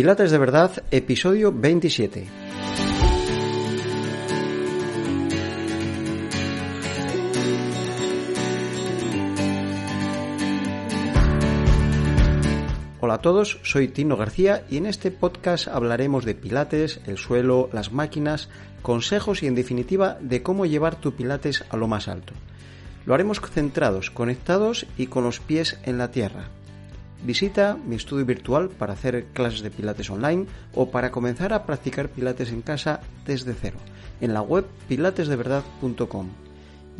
Pilates de verdad, episodio 27. Hola a todos, soy Tino García y en este podcast hablaremos de pilates, el suelo, las máquinas, consejos y en definitiva de cómo llevar tu pilates a lo más alto. Lo haremos centrados, conectados y con los pies en la tierra. Visita mi estudio virtual para hacer clases de pilates online o para comenzar a practicar pilates en casa desde cero, en la web pilatesdeverdad.com.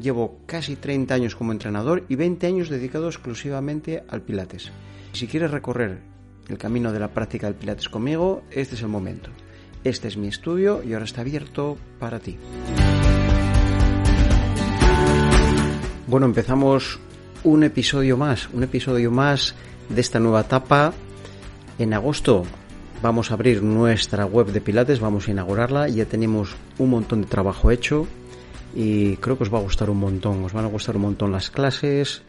Llevo casi 30 años como entrenador y 20 años dedicado exclusivamente al pilates. Si quieres recorrer el camino de la práctica del pilates conmigo, este es el momento. Este es mi estudio y ahora está abierto para ti. Bueno, empezamos un episodio más, un episodio más de esta nueva etapa. En agosto vamos a abrir nuestra web de Pilates, vamos a inaugurarla, ya tenemos un montón de trabajo hecho y creo que os va a gustar un montón, os van a gustar un montón las clases,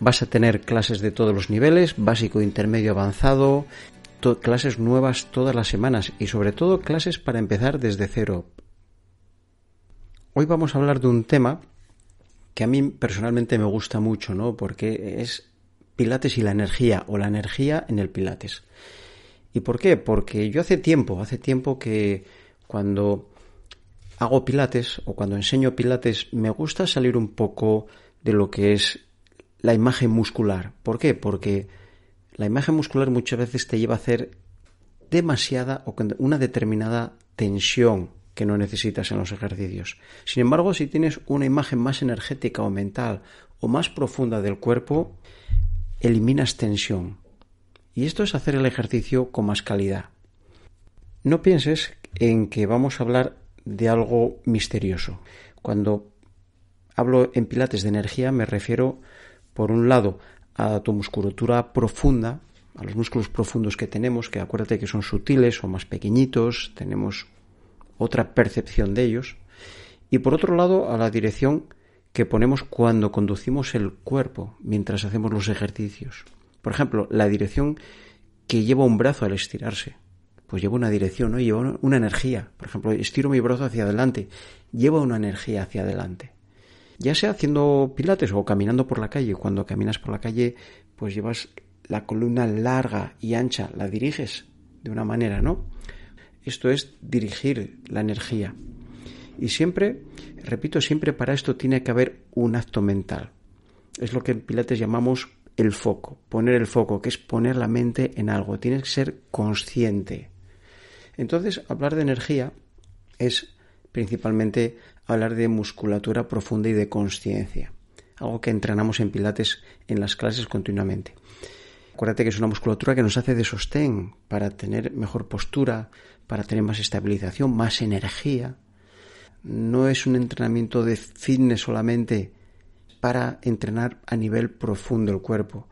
vas a tener clases de todos los niveles, básico, intermedio, avanzado, clases nuevas todas las semanas y sobre todo clases para empezar desde cero. Hoy vamos a hablar de un tema que a mí personalmente me gusta mucho, ¿no? Porque es Pilates y la energía o la energía en el Pilates. ¿Y por qué? Porque yo hace tiempo, hace tiempo que cuando hago Pilates o cuando enseño Pilates me gusta salir un poco de lo que es la imagen muscular. ¿Por qué? Porque la imagen muscular muchas veces te lleva a hacer demasiada o una determinada tensión que no necesitas en los ejercicios. Sin embargo, si tienes una imagen más energética o mental o más profunda del cuerpo, eliminas tensión. Y esto es hacer el ejercicio con más calidad. No pienses en que vamos a hablar de algo misterioso. Cuando hablo en pilates de energía me refiero, por un lado, a tu musculatura profunda, a los músculos profundos que tenemos, que acuérdate que son sutiles o más pequeñitos, tenemos otra percepción de ellos, y por otro lado a la dirección que ponemos cuando conducimos el cuerpo mientras hacemos los ejercicios. Por ejemplo, la dirección que lleva un brazo al estirarse. Pues lleva una dirección, ¿no? Lleva una energía. Por ejemplo, estiro mi brazo hacia adelante. Lleva una energía hacia adelante. Ya sea haciendo pilates o caminando por la calle. Cuando caminas por la calle, pues llevas la columna larga y ancha. La diriges de una manera, ¿no? Esto es dirigir la energía. Y siempre, repito, siempre para esto tiene que haber un acto mental. Es lo que en Pilates llamamos el foco, poner el foco, que es poner la mente en algo. Tienes que ser consciente. Entonces, hablar de energía es principalmente hablar de musculatura profunda y de conciencia, algo que entrenamos en Pilates en las clases continuamente. Acuérdate que es una musculatura que nos hace de sostén para tener mejor postura, para tener más estabilización, más energía, no es un entrenamiento de fitness solamente para entrenar a nivel profundo el cuerpo,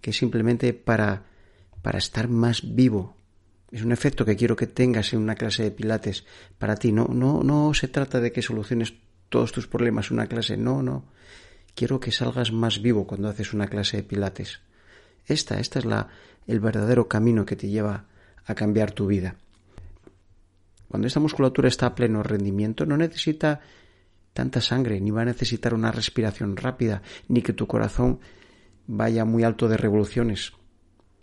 que es simplemente para, para estar más vivo. Es un efecto que quiero que tengas en una clase de pilates para ti. No, no, no se trata de que soluciones todos tus problemas en una clase. No, no. Quiero que salgas más vivo cuando haces una clase de pilates. Esta, esta es la, el verdadero camino que te lleva a cambiar tu vida. Cuando esta musculatura está a pleno rendimiento, no necesita tanta sangre, ni va a necesitar una respiración rápida, ni que tu corazón vaya muy alto de revoluciones.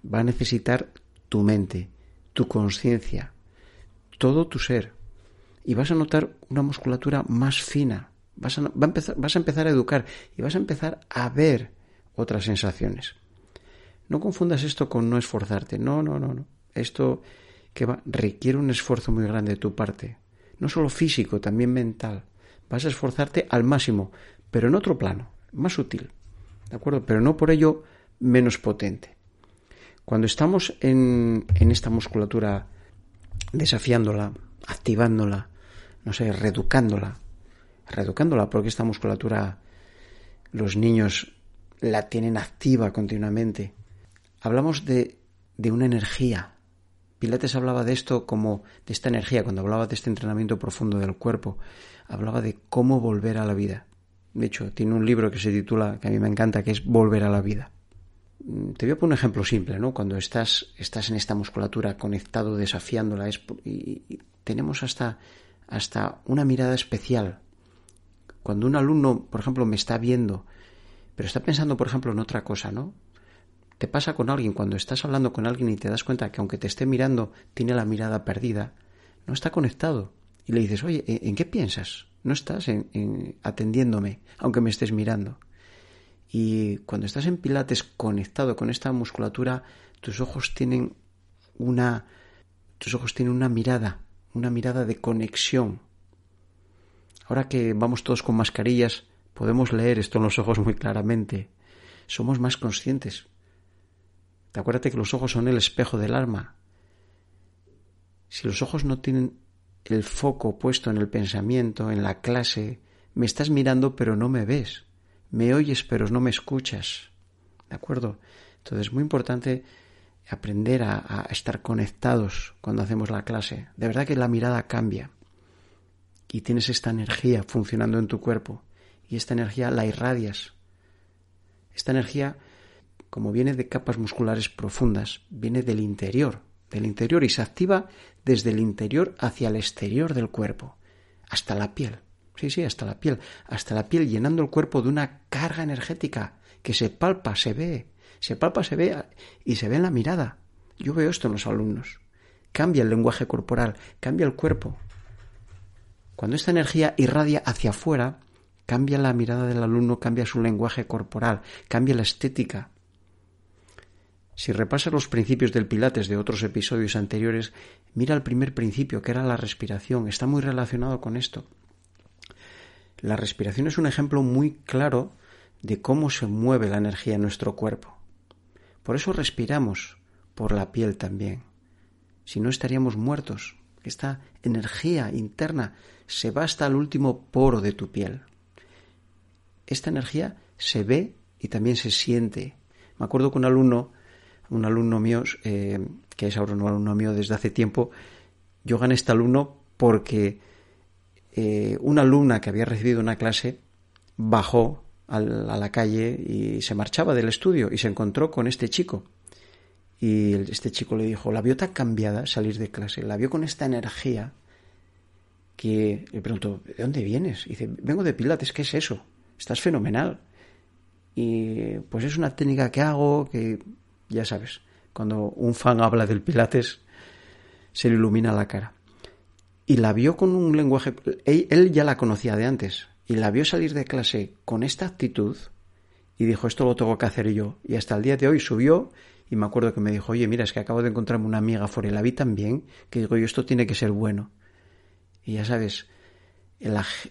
Va a necesitar tu mente, tu conciencia, todo tu ser. Y vas a notar una musculatura más fina. Vas a, vas a empezar a educar y vas a empezar a ver otras sensaciones. No confundas esto con no esforzarte. No, no, no, no. Esto que requiere un esfuerzo muy grande de tu parte, no solo físico, también mental. Vas a esforzarte al máximo, pero en otro plano, más sutil, ¿de acuerdo? Pero no por ello menos potente. Cuando estamos en, en esta musculatura desafiándola, activándola, no sé, reeducándola, reeducándola, porque esta musculatura los niños la tienen activa continuamente. Hablamos de, de una energía, Pilates hablaba de esto como de esta energía, cuando hablaba de este entrenamiento profundo del cuerpo, hablaba de cómo volver a la vida. De hecho, tiene un libro que se titula, que a mí me encanta, que es Volver a la vida. mm, te voy a poner un ejemplo simple, ¿no? Cuando estás, estás en esta musculatura conectado, desafiándola, es, y, tenemos hasta, hasta una mirada especial. Cuando un alumno, por ejemplo, me está viendo, pero está pensando, por ejemplo, en otra cosa, ¿no? Te pasa con alguien, cuando estás hablando con alguien y te das cuenta que aunque te esté mirando, tiene la mirada perdida, no está conectado. Y le dices, oye, ¿en qué piensas? No estás atendiéndome, aunque me estés mirando. Y cuando estás en pilates conectado con esta musculatura, tus ojos tienen una tus ojos tienen una mirada, una mirada de conexión. Ahora que vamos todos con mascarillas, podemos leer esto en los ojos muy claramente. Somos más conscientes. Te acuérdate que los ojos son el espejo del alma. Si los ojos no tienen el foco puesto en el pensamiento, en la clase, me estás mirando pero no me ves me oyes pero no me escuchas. ¿De acuerdo? Entonces es muy importante aprender a, estar conectados cuando hacemos la clase. De verdad que la mirada cambia y tienes esta energía funcionando en tu cuerpo y esta energía la irradias. Esta energía, como viene de capas musculares profundas, viene del interior, del interior y se activa desde el interior hacia el exterior del cuerpo, hasta la piel. Sí, sí, hasta la piel, hasta la piel llenando el cuerpo de una carga energética que se palpa, se ve, se palpa, se ve y se ve en la mirada. Yo veo esto en los alumnos. Cambia el lenguaje corporal, cambia el cuerpo. Cuando esta energía irradia hacia afuera, cambia la mirada del alumno, cambia su lenguaje corporal, cambia la estética. Si repasas los principios del Pilates de otros episodios anteriores, mira el primer principio, que era la respiración. Está muy relacionado con esto. La respiración es un ejemplo muy claro de cómo se mueve la energía en nuestro cuerpo. Por eso respiramos por la piel también. Si no estaríamos muertos. Esta energía interna se va hasta el último poro de tu piel. Esta energía se ve y también se siente. Me acuerdo que un alumno, un alumno mío, eh, que es ahora un alumno mío desde hace tiempo, yo gané este alumno porque eh, una alumna que había recibido una clase bajó a la calle y se marchaba del estudio y se encontró con este chico. Y este chico le dijo, la vio tan cambiada salir de clase, la vio con esta energía que le preguntó, ¿de dónde vienes? Y dice, vengo de Pilates, ¿qué es eso? Estás fenomenal. Y pues es una técnica que hago que, ya sabes, cuando un fan habla del Pilates, se le ilumina la cara y la vio con un lenguaje, él, ya la conocía de antes, y la vio salir de clase con esta actitud y dijo, esto lo tengo que hacer yo. Y hasta el día de hoy subió y me acuerdo que me dijo, oye, mira, es que acabo de encontrarme una amiga fuera y la vi tan bien que digo, yo esto tiene que ser bueno. Y ya sabes,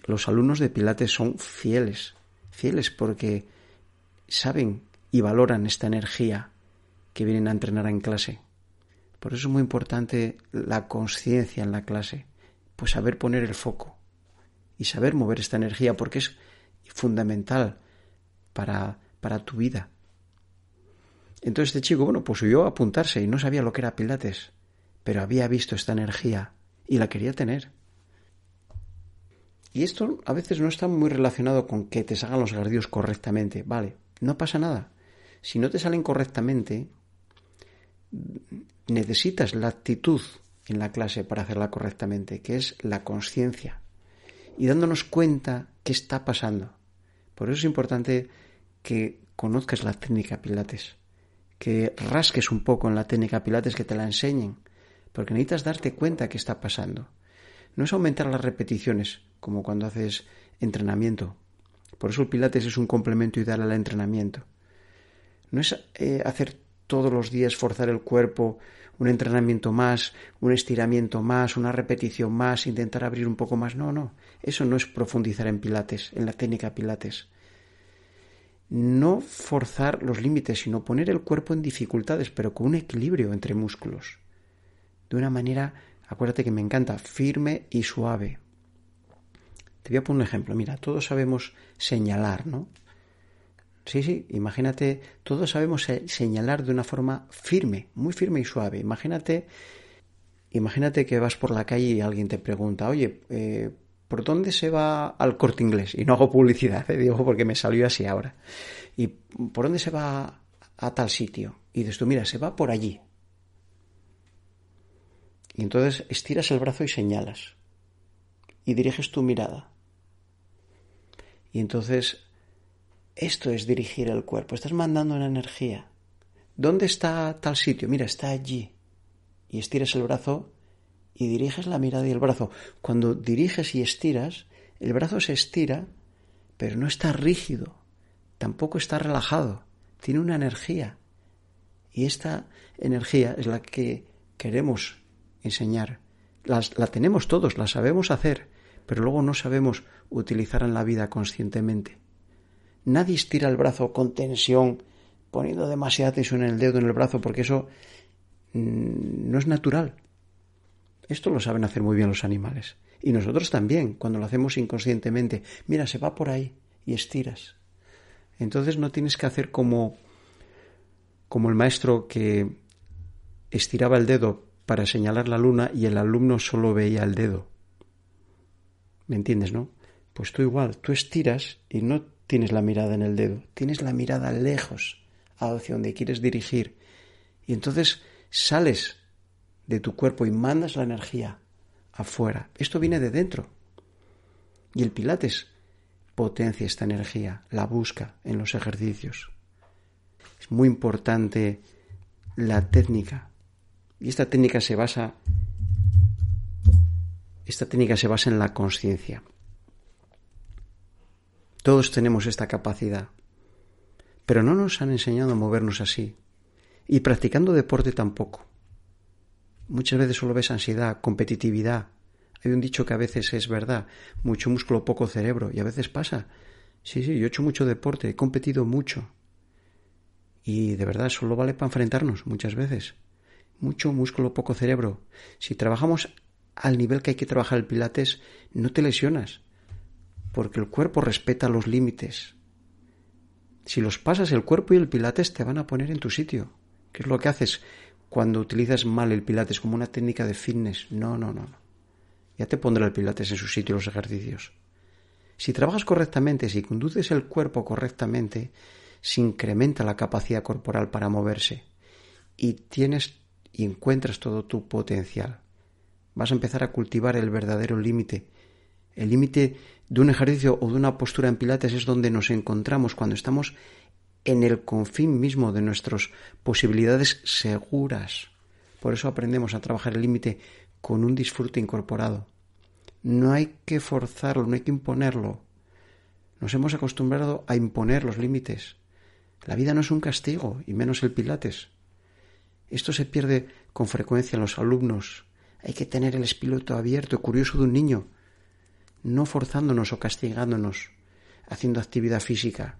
los alumnos de Pilates son fieles, fieles porque saben y valoran esta energía que vienen a entrenar en clase. Por eso es muy importante la conciencia en la clase pues saber poner el foco y saber mover esta energía porque es fundamental para, para tu vida. Entonces este chico, bueno, pues subió a apuntarse y no sabía lo que era Pilates, pero había visto esta energía y la quería tener. Y esto a veces no está muy relacionado con que te salgan los gardios correctamente, vale, no pasa nada. Si no te salen correctamente, necesitas la actitud en la clase para hacerla correctamente, que es la conciencia y dándonos cuenta qué está pasando. Por eso es importante que conozcas la técnica Pilates, que rasques un poco en la técnica Pilates, que te la enseñen, porque necesitas darte cuenta qué está pasando. No es aumentar las repeticiones, como cuando haces entrenamiento. Por eso el Pilates es un complemento ideal al entrenamiento. No es eh, hacer todos los días forzar el cuerpo un entrenamiento más, un estiramiento más, una repetición más, intentar abrir un poco más. No, no, eso no es profundizar en pilates, en la técnica pilates. No forzar los límites, sino poner el cuerpo en dificultades, pero con un equilibrio entre músculos. De una manera, acuérdate que me encanta, firme y suave. Te voy a poner un ejemplo. Mira, todos sabemos señalar, ¿no? Sí, sí, imagínate, todos sabemos señalar de una forma firme, muy firme y suave. Imagínate, imagínate que vas por la calle y alguien te pregunta, oye, eh, ¿por dónde se va al corte inglés? Y no hago publicidad, eh, digo porque me salió así ahora. ¿Y por dónde se va a tal sitio. Y dices tú, mira, se va por allí. Y entonces estiras el brazo y señalas. Y diriges tu mirada. Y entonces esto es dirigir el cuerpo. Estás mandando una energía. ¿Dónde está tal sitio? Mira, está allí. Y estiras el brazo y diriges la mirada y el brazo. Cuando diriges y estiras, el brazo se estira, pero no está rígido, tampoco está relajado, tiene una energía. Y esta energía es la que queremos enseñar. la tenemos todos, la sabemos hacer, pero luego no sabemos utilizar en la vida conscientemente. Nadie estira el brazo con tensión, poniendo demasiada tensión en el dedo, en el brazo, porque eso mm, no es natural. Esto lo saben hacer muy bien los animales. Y nosotros también, cuando lo hacemos inconscientemente. Mira, se va por ahí y estiras. Entonces no tienes que hacer como, como el maestro que estiraba el dedo para señalar la luna y el alumno solo veía el dedo. ¿Me entiendes, no? Pues tú igual, tú estiras y no tienes la mirada en el dedo, tienes la mirada lejos, hacia donde quieres dirigir. Y entonces sales de tu cuerpo y mandas la energía afuera. Esto viene de dentro. Y el Pilates potencia esta energía, la busca en los ejercicios. Es muy importante la técnica. Y esta técnica se basa esta técnica se basa en la conciencia. Todos tenemos esta capacidad, pero no nos han enseñado a movernos así. Y practicando deporte tampoco. Muchas veces solo ves ansiedad, competitividad. Hay un dicho que a veces es verdad, mucho músculo, poco cerebro, y a veces pasa. Sí, sí, yo he hecho mucho deporte, he competido mucho. Y de verdad solo vale para enfrentarnos muchas veces. Mucho músculo, poco cerebro. Si trabajamos al nivel que hay que trabajar el pilates, no te lesionas, porque el cuerpo respeta los límites. Si los pasas, el cuerpo y el pilates te van a poner en tu sitio. ¿Qué es lo que haces? cuando utilizas mal el pilates como una técnica de fitness. No, no, no. Ya te pondrá el pilates en su sitio los ejercicios. Si trabajas correctamente, si conduces el cuerpo correctamente, se incrementa la capacidad corporal para moverse y tienes y encuentras todo tu potencial. Vas a empezar a cultivar el verdadero límite. El límite de un ejercicio o de una postura en pilates es donde nos encontramos cuando estamos en el confín mismo de nuestras posibilidades seguras. Por eso aprendemos a trabajar el límite con un disfrute incorporado. No hay que forzarlo, no hay que imponerlo. Nos hemos acostumbrado a imponer los límites. La vida no es un castigo, y menos el pilates. Esto se pierde con frecuencia en los alumnos. Hay que tener el espíritu abierto y curioso de un niño, no forzándonos o castigándonos, haciendo actividad física,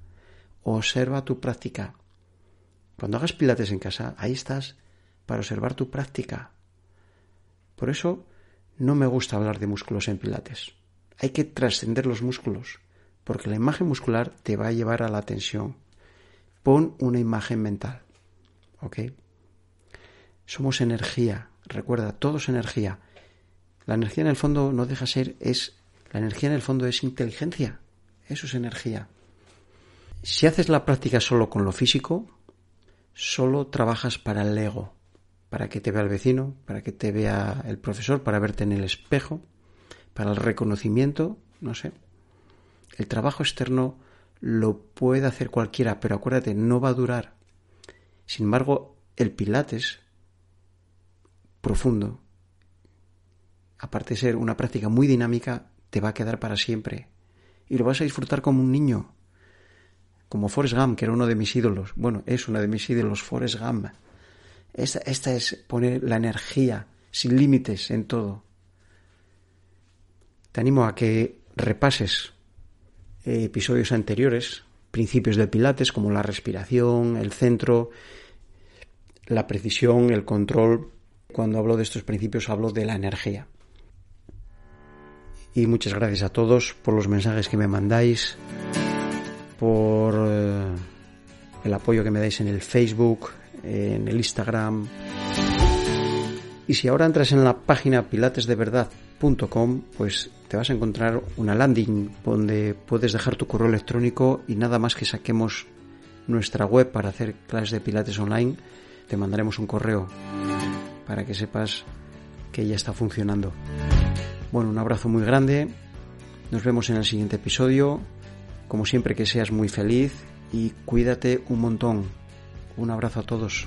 observa tu práctica. Cuando hagas pilates en casa, ahí estás para observar tu práctica. Por eso no me gusta hablar de músculos en pilates. Hay que trascender los músculos, porque la imagen muscular te va a llevar a la tensión. Pon una imagen mental. ¿Ok? Somos energía. Recuerda, todo es energía. La energía en el fondo no deja ser, es. La energía en el fondo es inteligencia. Eso es energía. Si haces la práctica solo con lo físico, solo trabajas para el ego, para que te vea el vecino, para que te vea el profesor, para verte en el espejo, para el reconocimiento, no sé. El trabajo externo lo puede hacer cualquiera, pero acuérdate, no va a durar. Sin embargo, el pilates profundo, aparte de ser una práctica muy dinámica, te va a quedar para siempre. Y lo vas a disfrutar como un niño como Forrest Gump, que era uno de mis ídolos. Bueno, es uno de mis ídolos, Forrest Gump. Esta, esta es poner la energía sin límites en todo. Te animo a que repases eh, episodios anteriores, principios de Pilates, como la respiración, el centro, la precisión, el control. Cuando hablo de estos principios hablo de la energía. Y muchas gracias a todos por los mensajes que me mandáis por eh, el apoyo que me dais en el Facebook, en el Instagram. Y si ahora entras en la página pilatesdeverdad.com, pues te vas a encontrar una landing donde puedes dejar tu correo electrónico y nada más que saquemos nuestra web para hacer clases de pilates online, te mandaremos un correo para que sepas que ya está funcionando. Bueno, un abrazo muy grande. Nos vemos en el siguiente episodio. Como siempre que seas muy feliz y cuídate un montón. Un abrazo a todos.